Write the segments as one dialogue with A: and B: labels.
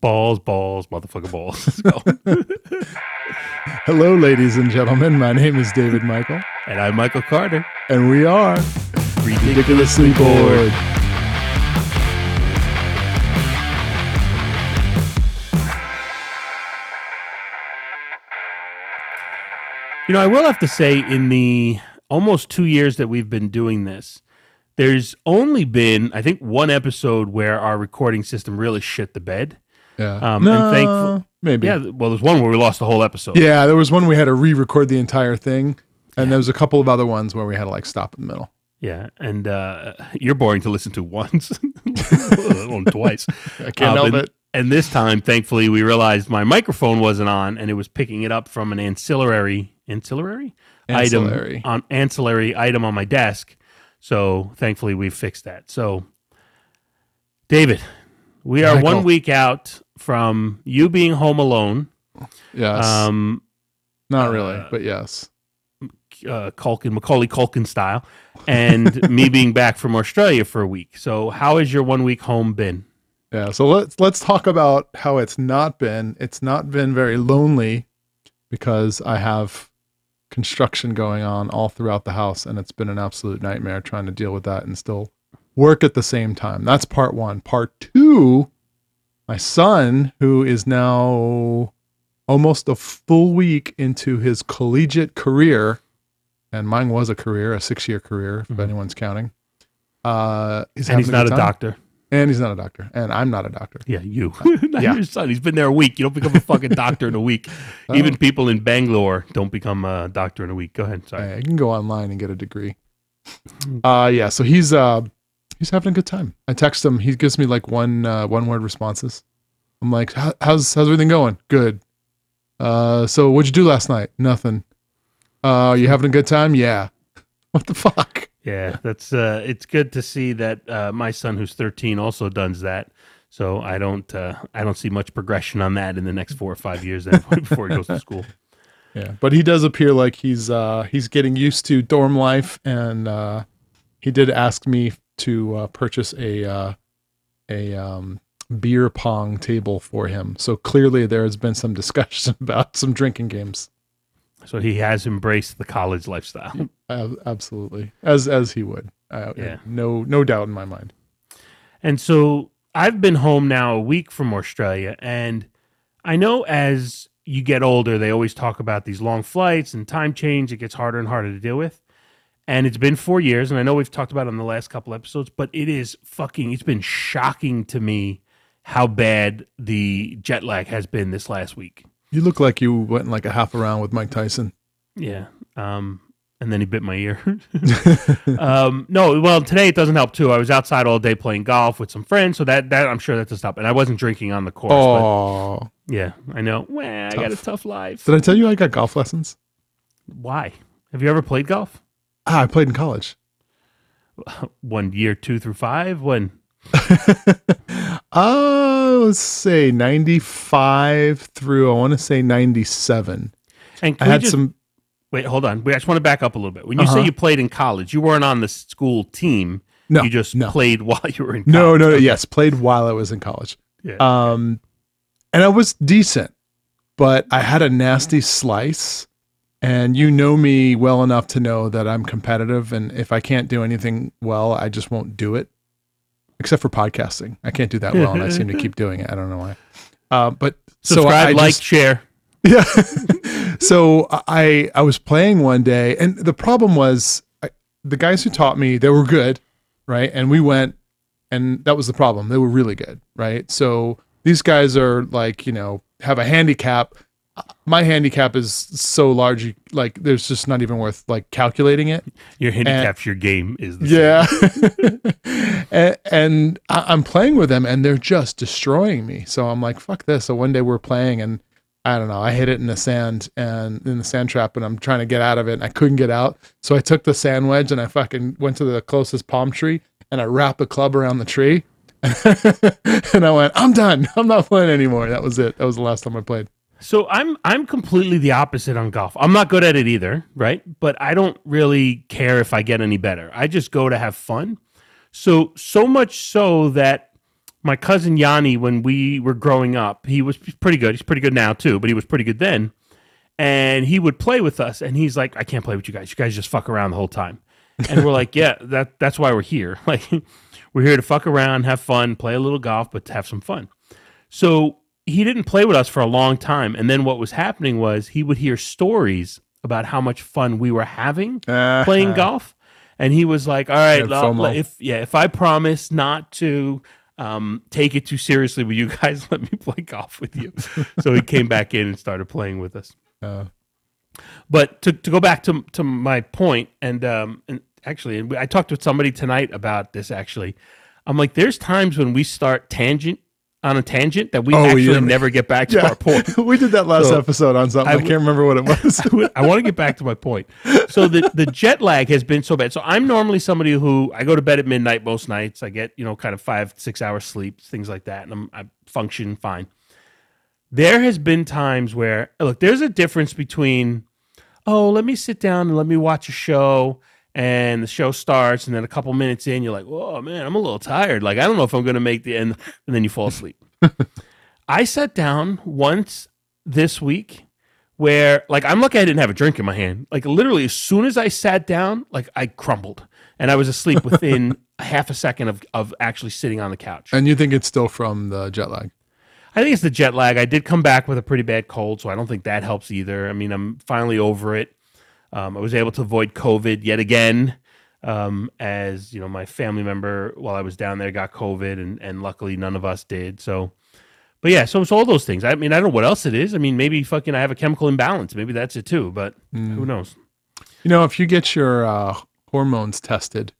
A: Balls, balls, motherfucker balls.
B: Hello, ladies and gentlemen. My name is David Michael,
A: and I'm Michael Carter.
B: and we are
A: Ridiculously bored. You know, I will have to say, in the almost two years that we've been doing this, there's only been, I think, one episode where our recording system really shit the bed.
B: Yeah.
A: Um,
B: no,
A: and thankful-
B: maybe.
A: Yeah, well, there's one where we lost the whole episode.
B: Yeah, there was one we had to re-record the entire thing, and there was a couple of other ones where we had to like stop in the middle.
A: Yeah, and uh, you're boring to listen to once, Well, twice.
B: I can't
A: Um,
B: help
A: and,
B: it.
A: and this time, thankfully, we realized my microphone wasn't on, and it was picking it up from an ancillary ancillary,
B: Ancillary.
A: item on ancillary item on my desk. So thankfully, we fixed that. So, David, we are
B: Michael.
A: one week out from you being home alone.
B: Yes.
A: Um,
B: Not really,
A: uh,
B: but yes.
A: uh, Culkin, Macaulay Culkin style, and me being back from Australia for a week. So, how has your one week home been?
B: Yeah. So let's let's talk about how it's not been. It's not been very lonely because I have construction going on all throughout the house, and it's been an absolute nightmare trying to deal with that and still work at the same time. That's part one. Part two, my son, who is now almost a full week into his collegiate career, and mine was a career, a six year career, if
A: Mhm.
B: anyone's counting. Uh, he's
A: And he's
B: having
A: not a
B: time.
A: doctor.
B: and he's not a doctor, and I'm not a doctor.
A: Yeah, you. not
B: Yeah.
A: your son. He's been there a week. You don't become a fucking doctor in a week. Even people in Bangalore don't become a doctor in a week. Go ahead. Sorry.
B: I can go online and get a degree. Uh yeah, so he's uh he's having a good time. I text him, he gives me like one uh one word responses. I'm like, how's how's everything going? Good. Uh so what'd you do last night? Nothing. Uh you having a good time? Yeah. What the fuck?
A: Yeah, that's. uh It's good to see that uh my son, who's 13, also does that. So I don't. uh I don't see much progression on that in the next four or five years then, before he goes to school.
B: Yeah. But he does appear like he's uh he's getting used to dorm life and uh he did ask me to uh, purchase a uh a um beer pong table for him. So clearly there has been some discussion about some drinking games.
A: So he has embraced the college lifestyle.
B: Absolutely. As as he would. Uh,
A: Yeah.
B: No no doubt in my mind.
A: And so I've been home now a week from Australia, and I know as you get older, they always talk about these long flights and time change. It gets harder and harder to deal with. And it's been four years, and I know we've talked about it in the last couple episodes, but it is fucking, it's been shocking to me how bad the jet lag has been this last week.
B: You look like you went like a half around with Mike Tyson.
A: Yeah. Um, and then he bit my ear. um, no, well, today it doesn't help too. I was outside all day playing golf with some friends, so that that I'm sure that's a stop. And I wasn't drinking on the course. But
B: oh.
A: yeah, I know. Well, I got a
B: tough
A: life.
B: Did I tell you I got golf lessons?
A: Why? Have you ever played golf?
B: Ah, I played in college.
A: One year, two through five. When?
B: uh, let's say 95 through, I want to say 97.
A: And
B: I had
A: just,
B: some,
A: wait. Hold on. We I just want to back up a little bit. When you
B: Uh-huh.
A: say you played in college, you weren't on the school team.
B: no,
A: you just
B: no.
A: played while you were in.
B: no,
A: college.
B: no, no,
A: Okay.
B: yes, played while I was in college.
A: Yeah.
B: Um, and I was decent, but I had a nasty slice. And you know me well enough to know that I'm competitive. And if I can't do anything well, I just won't do it, except for podcasting. I can't do that well. And I seem to keep doing it. I don't know why. Uh, but so
A: Subscribe,
B: I
A: like,
B: just-
A: share.
B: Yeah. so I I was playing one day, and the problem was I, the guys who taught me they were good, right? And we went, and that was the problem. They were really good, right? So these guys are like you know have a handicap. My handicap is so large, like there's just not even worth like calculating it.
A: Your handicaps, your game is the same.
B: Yeah. and and I, I'm playing with them and they're just destroying me. So I'm like, fuck this. So one day we're playing and I don't know, I hit it in the sand and in the sand trap and I'm trying to get out of it and I couldn't get out. So I took the sand wedge and I fucking went to the closest palm tree and I wrapped a club around the tree. and I went, I'm done. I'm not playing anymore. That was it. That was the last time I played.
A: So I'm I'm completely the opposite on golf. I'm not good at it either, right? But I don't really care if I get any better. I just go to have fun. So so much so that my cousin Yanni, when we were growing up, he was pretty good. He's pretty good now too, but he was pretty good then. And he would play with us, and he's like, "I can't play with you guys. You guys just fuck around the whole time." And we're like, "Yeah, that that's why we're here. Like, we're here to fuck around, have fun, play a little golf, but to have some fun." So he didn't play with us for a long time, and then what was happening was he would hear stories about how much fun we were having playing golf, and he was like, "All right,
B: Yeah,
A: if yeah, if I promise not to." Um, take it too seriously with you guys. Let me play golf with you. so he came back in and started playing with us.
B: Uh,
A: But to, to go back to to my point, and um, and actually, I talked with somebody tonight about this. Actually, I'm like, there's times when we start tangent on a tangent that we
B: Oh,
A: actually
B: yeah.
A: never get back to
B: yeah,
A: our point.
B: we did that last
A: So,
B: episode on something.
A: I
B: I,
A: w-
B: can't remember what it was.
A: I want to get back to my point. So the the jet lag has been so bad. So I'm normally somebody who I go to bed at midnight most nights. I get you know kind of five six hours sleep, things like that, and I'm, I function fine. There has been times where look, there's a difference between oh, let me sit down and let me watch a show. And the show starts, and then a couple minutes in, you're like, "Oh man, I'm a little tired. Like I don't know if I'm going to make the end." And then you fall asleep. I sat down once this week where like I'm lucky I didn't have a drink in my hand. Like literally as soon as I sat down, like I crumbled and I was asleep within a half a second of, of actually sitting on the couch.
B: and you think it's still from the jet lag?
A: I think it's the jet lag. I did come back with a pretty bad cold, so I don't think that helps either. I mean, I'm finally over it. Um, I was able to avoid COVID yet again, um, as you know, my family member while I was down there got COVID, and and luckily none of us did. So, but yeah, so it's all those things. I mean, I don't know what else it is. I mean, maybe fucking I have a chemical imbalance. Maybe that's it too. But who knows?
B: You know, if you get your uh, hormones tested,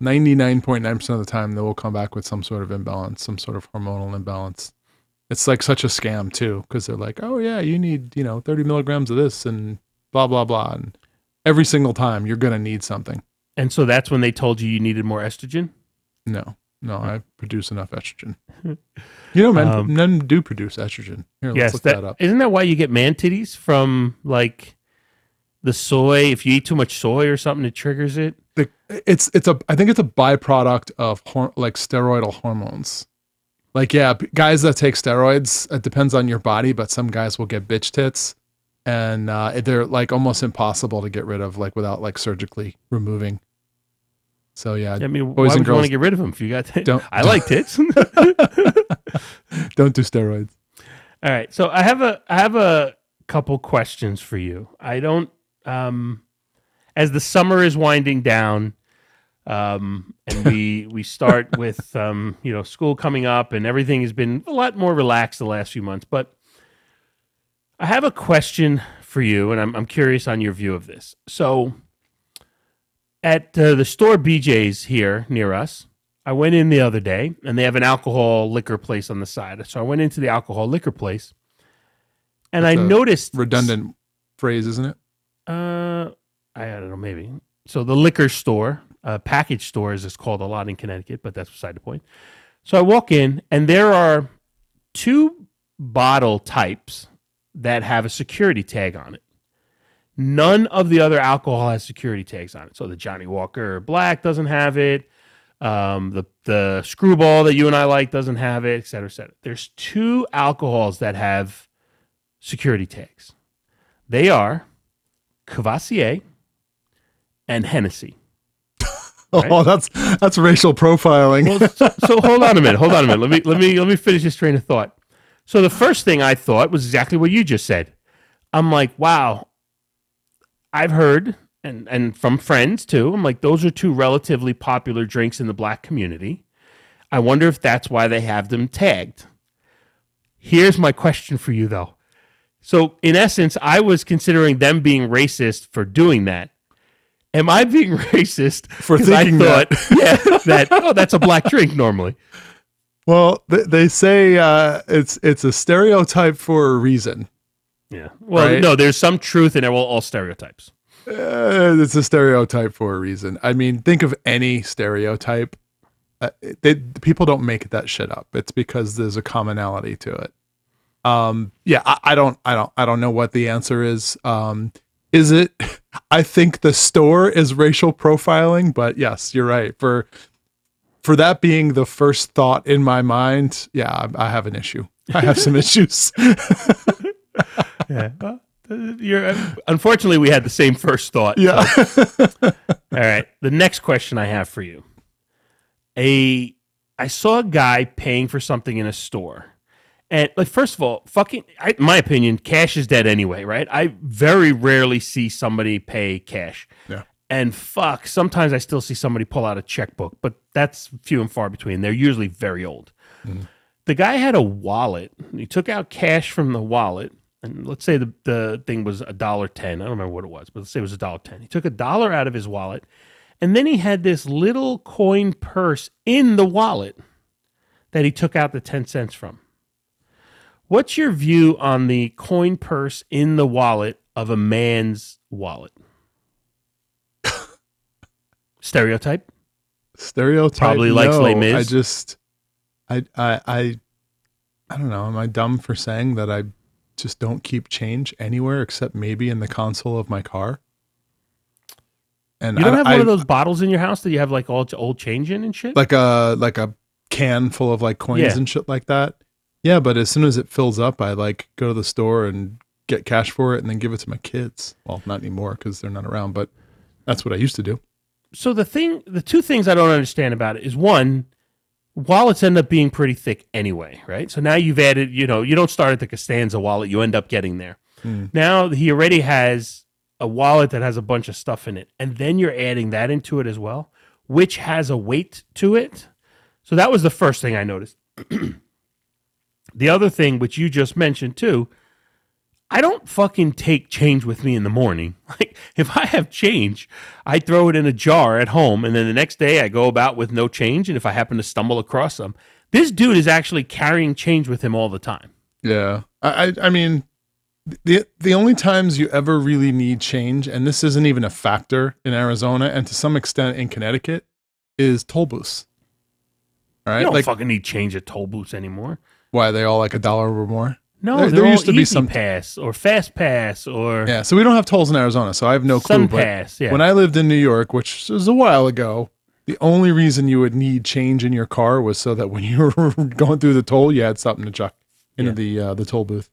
B: 99.9% of the time they will come back with some sort of imbalance, some sort of hormonal imbalance. It's like such a scam too, because they're like, oh yeah, you need, you know, 30 milligrams of this and blah, blah, blah. And every single time you're going to need something.
A: And so that's when they told you you needed more estrogen.
B: No, no, I produce enough estrogen. You know, men,
A: Um,
B: men do produce estrogen. Here, let's
A: yes,
B: look
A: that,
B: that up.
A: isn't that why you get man titties from like the soy? If you eat too much soy or something, it triggers it.
B: the, it's it's a I think it's a byproduct of hor- like steroidal hormones. Like yeah, guys that take steroids, it depends on your body, but some guys will get bitch tits, and uh, they're like almost impossible to get rid of, like without like surgically removing. So yeah,
A: I mean,
B: Boys
A: why would you want to get rid of them if you got?
B: don't-
A: I like tits.
B: don't do steroids.
A: All right, so I have a I have a couple questions for you. I don't um as the summer is winding down um and we we start with um you know school coming up and everything has been a lot more relaxed the last few months, but I have a question for you and I'm I'm curious on your view of this. So at uh, the store BJ's here near us, I went in the other day and they have an alcohol liquor place on the side. So I went into the alcohol liquor place and
B: That's
A: I noticed
B: Redundant phrase, isn't it?
A: Uh, I, I don't know, maybe. So the liquor store, uh, package store, as it's called a lot in Connecticut, but that's beside the point. So I walk in and there are two bottle types that have a security tag on it. None of the other alcohol has security tags on it. So the Johnnie Walker Black doesn't have it. Um, the the Screwball that you and I like doesn't have it, et cetera, et cetera. There's two alcohols that have security tags. They are Courvoisier and Hennessy. Right.
B: Oh, that's that's racial profiling.
A: Well, so, so hold on a minute. Hold on a minute. Let me let me let me finish this train of thought. So the first thing I thought was exactly what you just said. I'm like, wow. I've heard and and from friends too. I'm like, those are two relatively popular drinks in the black community. I wonder if that's why they have them tagged. Here's my question for you though. So in essence, I was considering them being racist for doing that. Am I being racist
B: For
A: 'Cause I
B: thinking
A: thought,
B: that.
A: yeah, that oh, that's a black drink normally.
B: Well, they, they say uh, it's it's a stereotype for a reason.
A: Yeah. Well,
B: Right.
A: no, there's some truth in it. Well, all stereotypes.
B: Uh, it's a stereotype for a reason. I mean, think of any stereotype. Uh, they, people don't make that shit up. It's because there's a commonality to it. Um, yeah, I, I don't, I don't, I don't know what the answer is. Um, is it? I think the store is racial profiling, but yes, you're right. For for that being the first thought in my mind, yeah, I, I have an issue. I have some issues.
A: yeah. Well, you're, uh, unfortunately, we had the same first thought.
B: Yeah.
A: so- All right. The next question I have for you. A I saw a guy paying for something in a store. And like first of all, fucking I, my opinion, cash is dead anyway, right? I very rarely see somebody pay cash.
B: Yeah.
A: And fuck, sometimes I still see somebody pull out a checkbook, but that's few and far between. They're usually very old. The guy had a wallet. He took out cash from the wallet, and let's say the, the thing was a dollar ten. I don't remember what it was, but let's say it was a dollar ten. He took a dollar out of his wallet, and then he had this little coin purse in the wallet that he took out the ten cents from. What's your view on the coin purse in the wallet of a man's wallet? Stereotype?
B: Stereotype.
A: Probably likes
B: no,
A: Les Mis.
B: I just, I, I, I, I don't know. Am I dumb for saying that I just don't keep change anywhere except maybe in the console of my car? And
A: You don't
B: I,
A: have
B: I-
A: one of those bottles in your house that you have like all old change in and shit?
B: like a like a can full of like coins
A: Yeah.
B: and shit like that. Yeah, but as soon as it fills up, I like go to the store and get cash for it and then give it to my kids. Well, not anymore because they're not around, but that's what I used to do.
A: So the thing the two things i don't understand about it is one wallets end up being pretty thick anyway right? So now you've added you know you don't start at the costanza wallet you end up getting there.
B: Hmm.
A: now he already has a wallet that has a bunch of stuff in it and then you're adding that into it as well which has a weight to it. So that was the first thing i noticed. The other thing which you just mentioned too I don't fucking take change with me in the morning. Like if I have change, I throw it in a jar at home and then the next day I go about with no change and if I happen to stumble across some. This dude is actually carrying change with him all the time.
B: Yeah. I, I I mean the the only times you ever really need change, and this isn't even a factor in Arizona and to some extent in Connecticut, is toll booths. All
A: You
B: right.
A: don't
B: Like
A: fucking need change at toll booths anymore.
B: why are they all like a dollar or more?
A: No,
B: There- there used to be some-
A: pass or fast pass or
B: Yeah. So we don't have tolls in Arizona, so I have no clue.
A: pass. Yeah.
B: When I lived in New York, which was a while ago, the only reason you would need change in your car was so that when you were going through the toll, you had something to chuck into
A: Yeah.
B: the uh, the toll booth.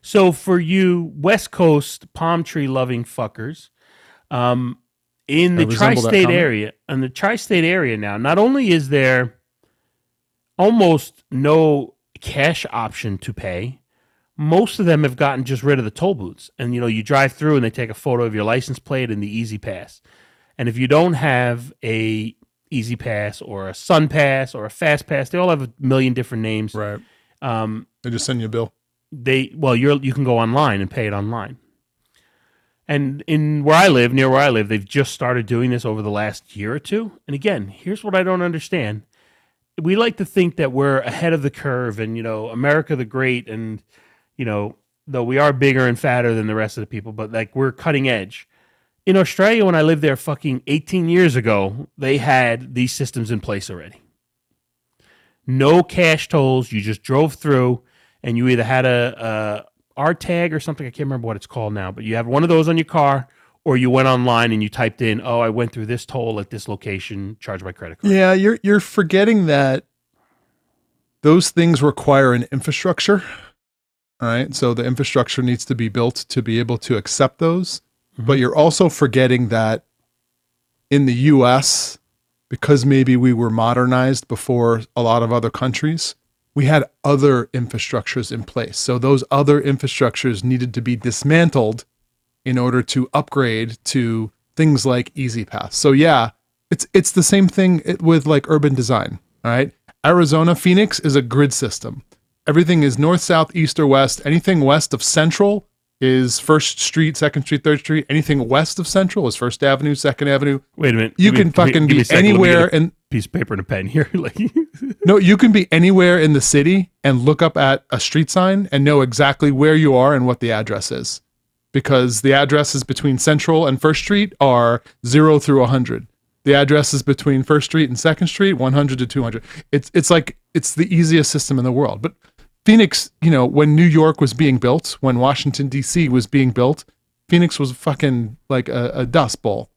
A: So for you West Coast palm tree loving fuckers, um, in the tri-state area, in the tri-state area now, not only is there almost no cash option to pay, most of them have gotten just rid of the toll booths. And you know, you drive through and they take a photo of your license plate and the E-ZPass. And if you don't have a E-ZPass or a SunPass or a Fast Pass, they all have a million different names.
B: Right.
A: Um,
B: They just send you a bill.
A: they well you're you can go online and pay it online and in where i live near where i live they've just started doing this over the last year or two and again here's what i don't understand we like to think that we're ahead of the curve and you know america the great and you know though we are bigger and fatter than the rest of the people but like we're cutting edge in australia when i lived there fucking 18 years ago they had these systems in place already no cash tolls you just drove through and you either had a, a R tag or something. I can't remember what it's called now, but you have one of those on your car, or you went online and you typed in, "Oh, I went through this toll at this location, charge my credit card."
B: Yeah, you're you're forgetting that those things require an infrastructure. All right. So the infrastructure needs to be built to be able to accept those.
A: Mhm.
B: But you're also forgetting that in the US, because maybe we were modernized before a lot of other countries, we had other infrastructures in place. So those other infrastructures needed to be dismantled in order to upgrade to things like E-ZPass. So yeah, it's it's the same thing with like urban design. All right, Arizona, Phoenix is a grid system. Everything is north, south, east, or west. Anything west of Central is First Street, Second Street, Third Street. Anything west of Central is First Avenue, Second Avenue.
A: Wait a minute.
B: You
A: Give
B: can
A: me-
B: fucking
A: me
B: be
A: a second. Let me get
B: anywhere
A: a
B: in
A: piece of paper and a pen here. like,
B: no, you can be anywhere in the city and look up at a street sign and know exactly where you are and what the address is. Because the addresses between Central and First Street are 0 through 100. The addresses between First Street and Second Street 100 to 200. It's it's like it's the easiest system in the world. But Phoenix, you know, when New York was being built, when Washington D.C. was being built, Phoenix was fucking like a, a dust bowl.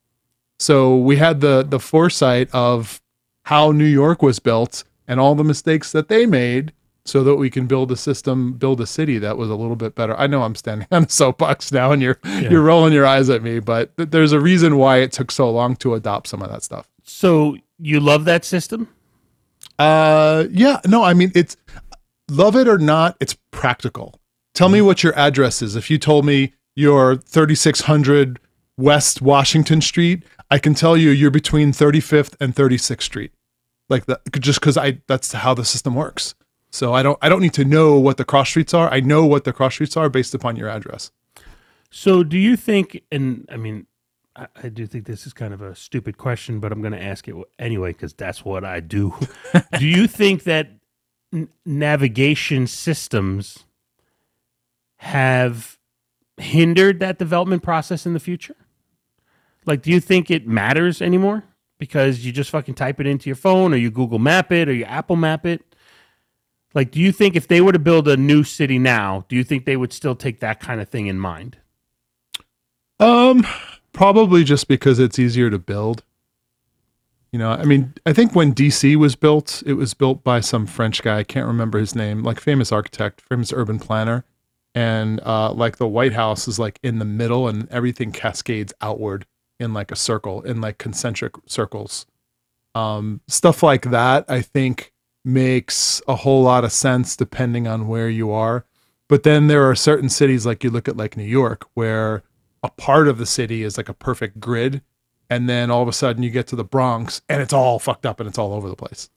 B: So we had the the foresight of how New York was built and all the mistakes that they made so that we can build a system, build a city that was a little bit better. I know I'm standing on a soapbox now and you're yeah. you're rolling your eyes at me, but th- there's a reason why it took so long to adopt some of that stuff.
A: So you love that system?
B: Uh yeah, no, I mean it's love it or not, it's practical. Tell mm-hmm. me what your address is. If you told me you're 3600 West Washington Street, I can tell you you're between 35th and 36th Street. Like that just cuz I that's how the system works. So I don't I don't need to know what the cross streets are. I know what the cross streets are based upon your address.
A: So do you think and I mean I, I do think this is kind of a stupid question, but I'm going to ask it anyway because that's what I do. do you think that navigation systems have hindered that development process in the future? Like, do you think it matters anymore because you just fucking type it into your phone or you Google Map it or you Apple Map it? Like, do you think if they were to build a new city now, do you think they would still take that kind of thing in mind?
B: Um, probably just because it's easier to build. You know, I mean, I think when DC was built, it was built by some French guy. I can't remember his name, like famous architect, famous urban planner. And uh, like the White House is like in the middle and everything cascades outward in like a circle, in like concentric circles. Um, stuff like that, I think makes a whole lot of sense depending on where you are. But then there are certain cities like you look at like New York where a part of the city is like a perfect grid and then all of a sudden you get to the Bronx and it's all fucked up and it's all over the place.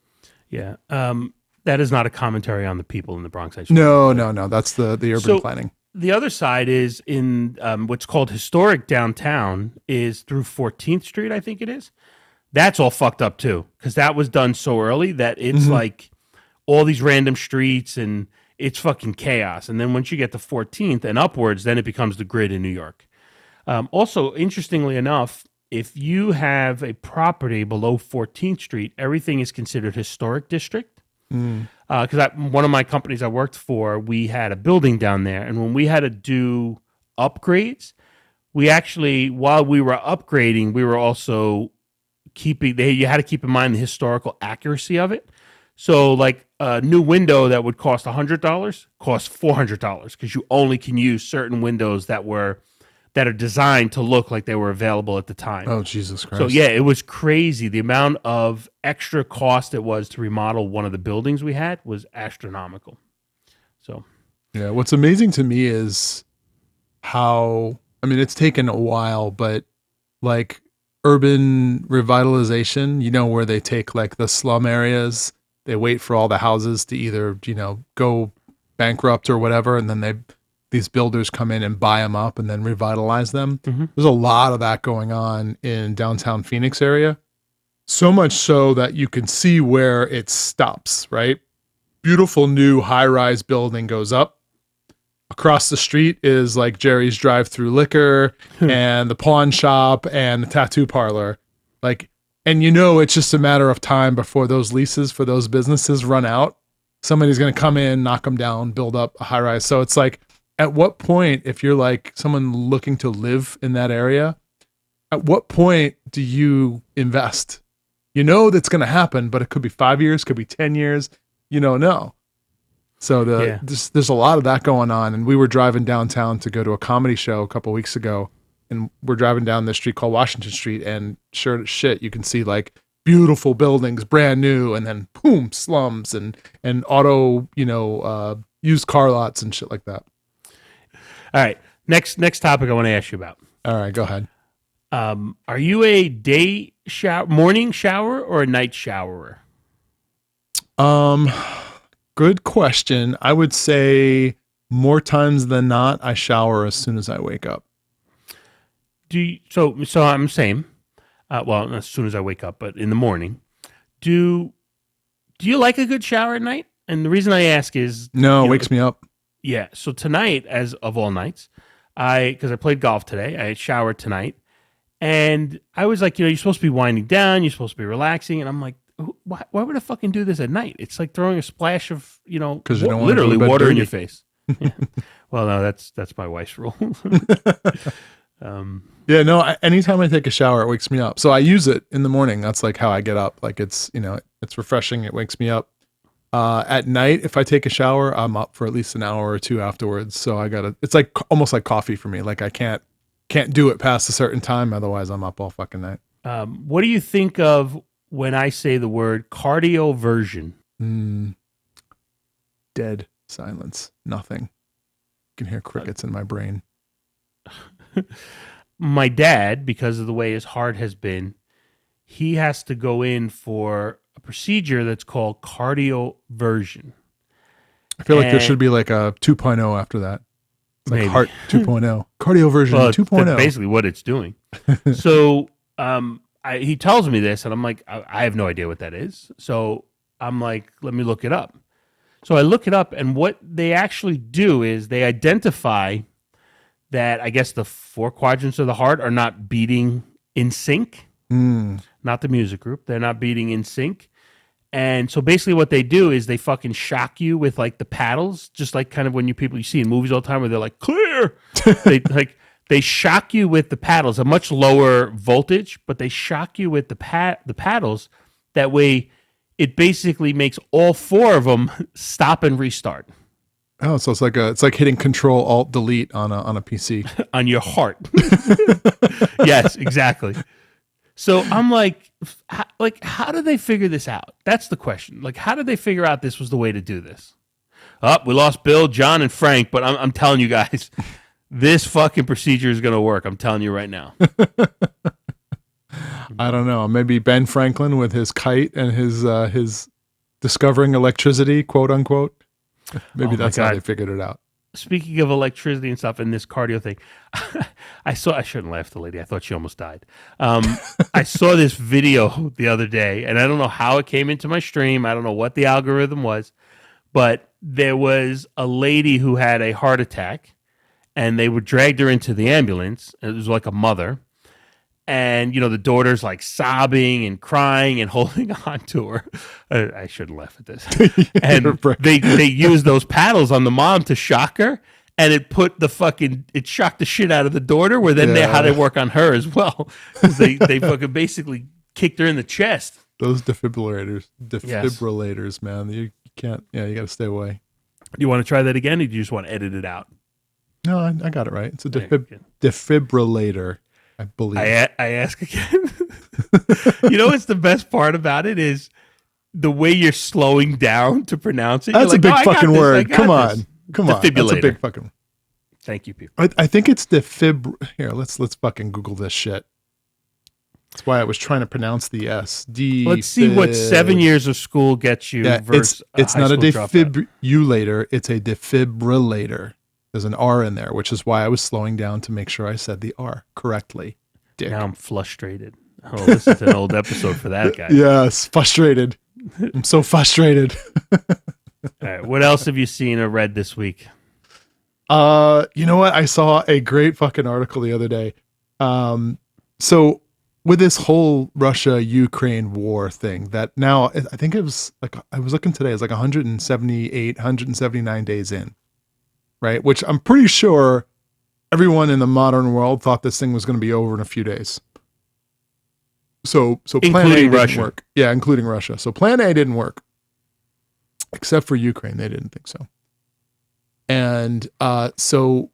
A: Yeah. Um, that is not a commentary on the people in the Bronx.
B: no, no, no. That's the the urban so, planning.
A: The other side is in um, what's called historic downtown is through 14th Street, I think it is that's all fucked up too because that was done so early that it's mm-hmm. like all these random streets and it's fucking chaos. And then once you get to 14th and upwards, then it becomes the grid in New York. Um, also, interestingly enough, if you have a property below 14th Street, everything is considered historic district. Because mm. uh, one of my companies I worked for, we had a building down there, and when we had to do upgrades, we actually, while we were upgrading, we were also keeping they you had to keep in mind the historical accuracy of it. So like a new window that would cost hundred dollars cost four hundred dollars because you only can use certain windows that were that are designed to look like they were available at the time.
B: Oh Jesus Christ!
A: So yeah, it was crazy. The amount of extra cost it was to remodel one of the buildings we had was astronomical. So
B: yeah, what's amazing to me is how I mean it's taken a while, but like urban revitalization, you know, where they take like the slum areas, they wait for all the houses to either, you know, go bankrupt or whatever, and then they these builders come in and buy them up and then revitalize them. Mm-hmm. There's a lot of that going on in downtown Phoenix area. So much so that you can see where it stops, right? Beautiful new high rise building goes up across the street is like Jerry's drive through liquor hmm. and the pawn shop and the tattoo parlor. Like, and you know, it's just a matter of time before those leases for those businesses run out. Somebody's going to come in, knock them down, build up a high rise. So it's like, at what point, if you're like someone looking to live in that area, at what point do you invest? You know that's going to happen, but it could be five years, could be 10 years. You don't know. So the yeah. there's, there's a lot of that going on, and we were driving downtown to go to a comedy show a couple weeks ago, and we're driving down this street called Washington Street, and sure shit, you can see like beautiful buildings, brand new, and then boom, slums and and auto, you know, uh, used car lots and shit like that.
A: All right, next next topic I want to ask you about.
B: All right, go ahead.
A: Um, are you a day shower, morning shower, or a night showerer?
B: Um Good question. I would say more times than not, I shower as soon as I wake up.
A: Do you, so? So I'm same. Uh, well, as soon as I wake up, but in the morning. Do Do you like a good shower at night? And the reason I ask is
B: no, it wakes me up.
A: Yeah. So tonight, as of all nights, I because I played golf today, I showered tonight, and I was like, you know, you're supposed to be winding down, you're supposed to be relaxing, and I'm like, why, why would I fucking do this at night? It's like throwing a splash of you know,
B: because you
A: don't literally water in your face. yeah. Well, no, that's that's my wife's rule. Um,
B: Yeah, no. I, anytime I take a shower, it wakes me up. So I use it in the morning. That's like how I get up. Like it's you know it's refreshing. It wakes me up. Uh, at night, if I take a shower, I'm up for at least an hour or two afterwards. So I gotta. It's like almost like coffee for me. Like I can't can't do it past a certain time. Otherwise, I'm up all fucking night.
A: um, what do you think of when I say the word cardioversion?
B: Mm. Dead silence. Nothing. You can hear crickets in my brain.
A: My dad, because of the way his heart has been, he has to go in for procedure that's called cardioversion.
B: I feel like there should be like a 2.0 after that. It's like
A: Maybe.
B: heart 2.0. Cardio version
A: Well, that's
B: 2.0.
A: basically what it's doing. so um, I, he tells me this, and I'm like, I, I have no idea what that is. So I'm like, let me look it up. So I look it up, and what they actually do is they identify that I guess the four quadrants of the heart are not beating in sync,
B: Mm.
A: not the music group. They're not beating in sync. And so basically what they do is they fucking shock you with like the paddles, just like kind of when you people you see in movies all the time where they're like clear. they like they shock you with the paddles, a much lower voltage, but they shock you with the pad the paddles. That way it basically makes all four of them stop and restart
B: Oh, so it's like a it's like hitting Control Alt Delete on a on a PC.
A: on your heart. yes, exactly. So I'm like, how, like, how did they figure this out? That's the question. Like, how did they figure out this was the way to do this? Up, we lost Bill, John, and Frank, but I'm, I'm telling you guys, this fucking procedure is going to work. I'm telling you right now.
B: I don't know. Maybe Ben Franklin with his kite and his uh, his discovering electricity, quote unquote. Maybe
A: Oh
B: that's how they figured it out.
A: Speaking of electricity and stuff and this cardio thing, I saw. I shouldn't laugh at the lady. I thought she almost died. Um, I saw this video the other day, and I don't know how it came into my stream. I don't know what the algorithm was, but there was a lady who had a heart attack, and they were dragged her into the ambulance. It was like a mother, and you know the daughter's like sobbing and crying and holding on to her. I, I shouldn't laugh at this. and they they used those paddles on the mom to shock her, and it put the fucking it shocked the shit out of the daughter. Where then they how
B: Yeah.
A: they work on her as well, 'Cause they they fucking basically kicked her in the chest.
B: Those defibrillators, defibrillators, man. You can't. Yeah, you got to stay away.
A: You want to try that again, or do you just want to edit it out?
B: No, I, I got it right. It's a defib- defibrillator, I believe.
A: I ask again. you know what's the best part about it is the way you're slowing down to pronounce it.
B: That's a
A: like,
B: big
A: "Oh,
B: fucking word. Come
A: this."
B: on, come on. That's a
A: Defibrillator.
B: big fucking.
A: Thank you, people.
B: I, I think it's defib. Here, let's let's fucking Google this shit. That's why I was trying to pronounce the S. D.
A: Let's see what seven years of school gets you
B: Yeah,
A: versus
B: it's it's
A: high
B: not a defibrillator. It's a defibrillator. There's an R in there, which is why I was slowing down to make sure I said the R correctly. Dick.
A: Now I'm frustrated. Oh, this is an old episode for that guy.
B: Yes, frustrated. I'm so frustrated.
A: All right, what else have you seen or read this week?
B: Uh, you know what? I saw a great fucking article the other day. Um, so with this whole Russia Ukraine war thing, that now I I think it was like I was looking today, it's like 178, 179 days in, right? Which I'm pretty sure everyone in the modern world thought this thing was going to be over in a few days. So, so Plan A
A: Including
B: didn't
A: Russia.
B: work. Yeah, including Russia. So Plan A didn't work, except for Ukraine. They didn't think so. And uh, so,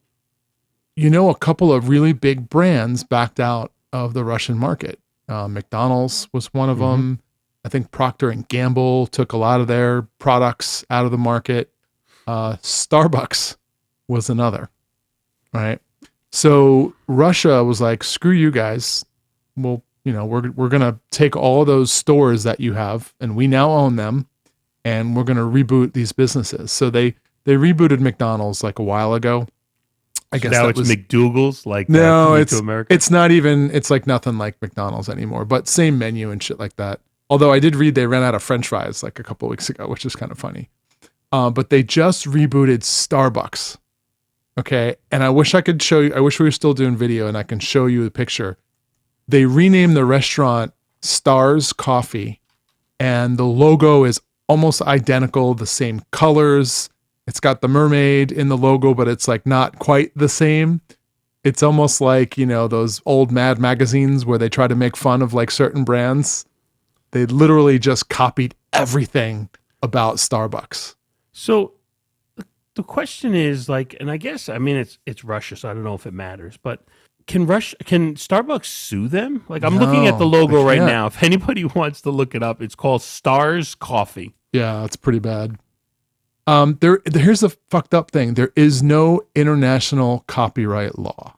B: you know, a couple of really big brands backed out of the Russian market. Uh, McDonald's was one of
A: Mhm.
B: them. I think Procter and Gamble took a lot of their products out of the market. Uh, Starbucks was another. Right. So Russia was like, "Screw you guys. Well, you know, we're we're gonna take all those stores that you have, and we now own them, and we're gonna reboot these businesses." So they they rebooted McDonald's like a while ago. I
A: So
B: guess
A: now
B: that
A: it's
B: was
A: McDougal's, like
B: No,
A: uh,
B: it's-
A: to America.
B: it's not even it's like nothing like McDonald's anymore, but same menu and shit like that. Although I did read they ran out of French fries like a couple weeks ago, which is kind of funny. Uh, but they just rebooted Starbucks. Okay, and I wish I could show you. I wish we were still doing video and I can show you the picture. They renamed the restaurant Stars Coffee, and the logo is almost identical, the same colors. It's got the mermaid in the logo, but it's like not quite the same. It's almost like, you know, those old Mad magazines where they try to make fun of like certain brands. They literally just copied everything about Starbucks.
A: So the- question is like, and I guess I mean it's it's Russia, so I don't know if it matters, but can Russia can Starbucks sue them? Like I'm looking at the logo right now. If anybody wants to look it up, it's called Stars Coffee.
B: Yeah, it's pretty bad. Um, there, here's the fucked up thing. There is no international copyright law.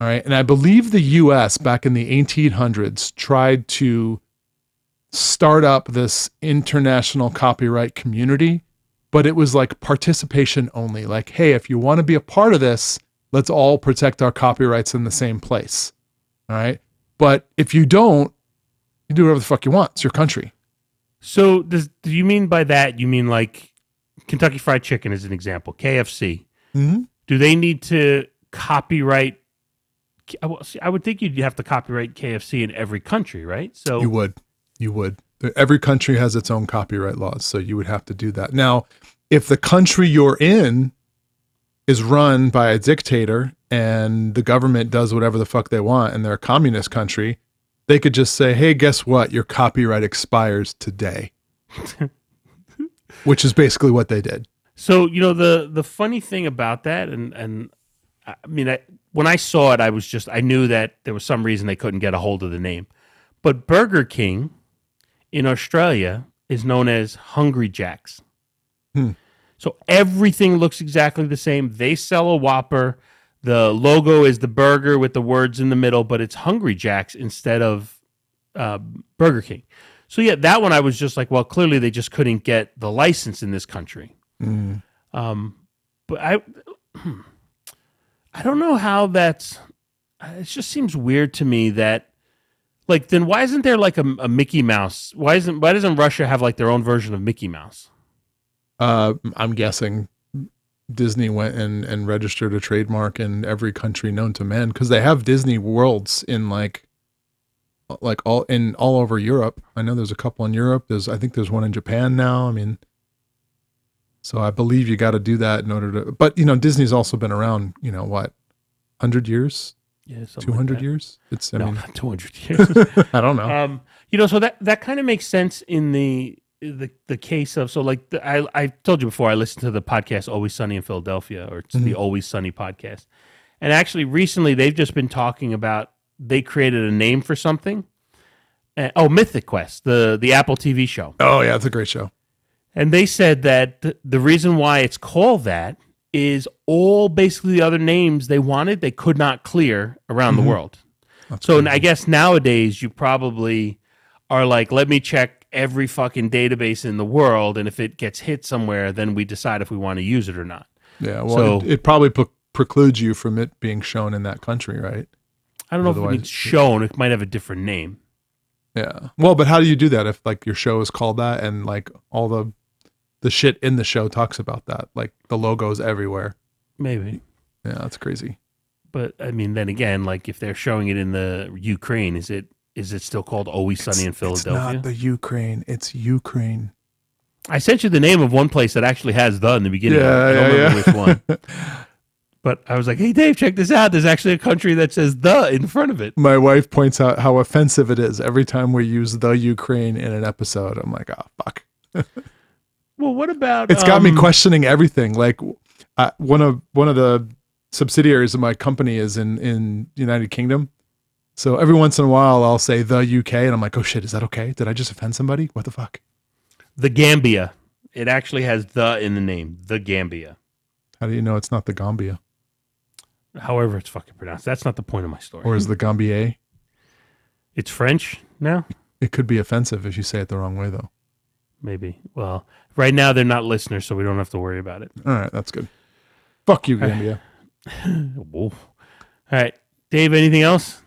B: All right, and I believe the U.S. back in the 1800s tried to start up this international copyright community, but it was like participation only. Like, hey, if you want to be a part of this, let's all protect our copyrights in the same place. All right, but if you don't, you do whatever the fuck you want. It's your country.
A: So does do you mean by that you mean like Kentucky Fried Chicken as an example, KFC?
B: Mm-hmm.
A: Do they need to copyright? Well, see, I would think you'd have to copyright KFC in every country, right? So
B: You would. You would. Every country has its own copyright laws, so you would have to do that. Now, if the country you're in is run by a dictator and the government does whatever the fuck they want and they're a communist country, they could just say, "Hey, guess what? Your copyright expires today." Which is basically what they did.
A: So you know the the funny thing about that, and and I mean, I, when I saw it, I was just I knew that there was some reason they couldn't get a hold of the name, but Burger King in Australia is known as Hungry Jacks.
B: Hmm.
A: So everything looks exactly the same. They sell a Whopper. The logo is the burger with the words in the middle, but it's Hungry Jacks instead of uh, Burger King. So yeah, that one I was just like, well, clearly they just couldn't get the license in this country.
B: Mm.
A: Um, but I, I don't know how that's. It just seems weird to me that, like, then why isn't there like a, a Mickey Mouse? Why isn't why doesn't Russia have like their own version of Mickey Mouse?
B: Uh, I'm guessing Disney went and, and registered a trademark in every country known to man because they have Disney worlds in like like all in all over Europe. I know there's a couple in Europe. There's I think there's one in Japan now. I mean, so I believe you got to do that in order to. But you know, Disney's also been around. You know what, hundred years,
A: Yeah,
B: two hundred years. It's I
A: no,
B: mean
A: not two hundred years.
B: I don't know.
A: um, you know, so that that kind of makes sense in the the the case of so like the, I I told you before I listened to the podcast Always Sunny in Philadelphia or it's the Always Sunny podcast, and actually recently they've just been talking about they created a name for something. Uh, oh, Mythic Quest, the the Apple TV show,
B: oh yeah, it's a great show.
A: and they said that th- the reason why it's called that is all basically the other names they wanted they could not clear around the
B: Mhm.
A: world.
B: That's
A: So
B: crazy.
A: I guess nowadays you probably are like, let me check every fucking database in the world, and if it gets hit somewhere, then we decide if we want to use it or not.
B: yeah, well,
A: so-
B: it, it probably pre- precludes you from it being shown in that country, right?
A: I don't know if it's shown. It might have a different name.
B: Yeah. Well, but how do you do that if like your show is called that and like all the the shit in the show talks about that? Like the logos everywhere.
A: Maybe.
B: Yeah, that's crazy.
A: But I mean, then again, like if they're showing it in the Ukraine, is it is it still called Always Sunny in
B: It's
A: Philadelphia?
B: not the Ukraine. It's Ukraine.
A: I sent you the name of one place that actually has the in the beginning.
B: Yeah,
A: I don't
B: yeah,
A: remember
B: yeah.
A: which one. But I was like, hey Dave, check this out. There's actually a country that says the in front of it.
B: My wife points out how offensive it is every time we use the Ukraine in an episode. I'm like, oh fuck.
A: Well, what about
B: It's got me
A: um,
B: questioning everything. Like uh, one of one of the subsidiaries of my company is in in United Kingdom. So every once in a while I'll say the UK and I'm like, "Oh shit, is that okay? Did I just offend somebody? What the fuck?"
A: the Gambia. It actually has the in the name, the Gambia.
B: How do you know it's not the Gambia
A: However, it's fucking pronounced. That's not the point of my story.
B: or is the Gambier?
A: it's French now,
B: It could be offensive if you say it the wrong way though.
A: maybe. Well, right now they're not listeners, so we don't have to worry about it.
B: All right, that's good. Fuck you, Gambia.
A: All right, Dave. Anything else?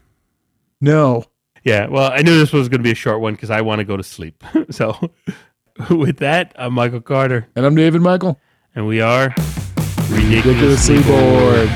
B: No.
A: Yeah. Well, I knew this was going to be a short one because I want to go to sleep. so, with that, I'm Michael Carter,
B: And I'm David Michael.
A: and we are
B: Ridiculously bored.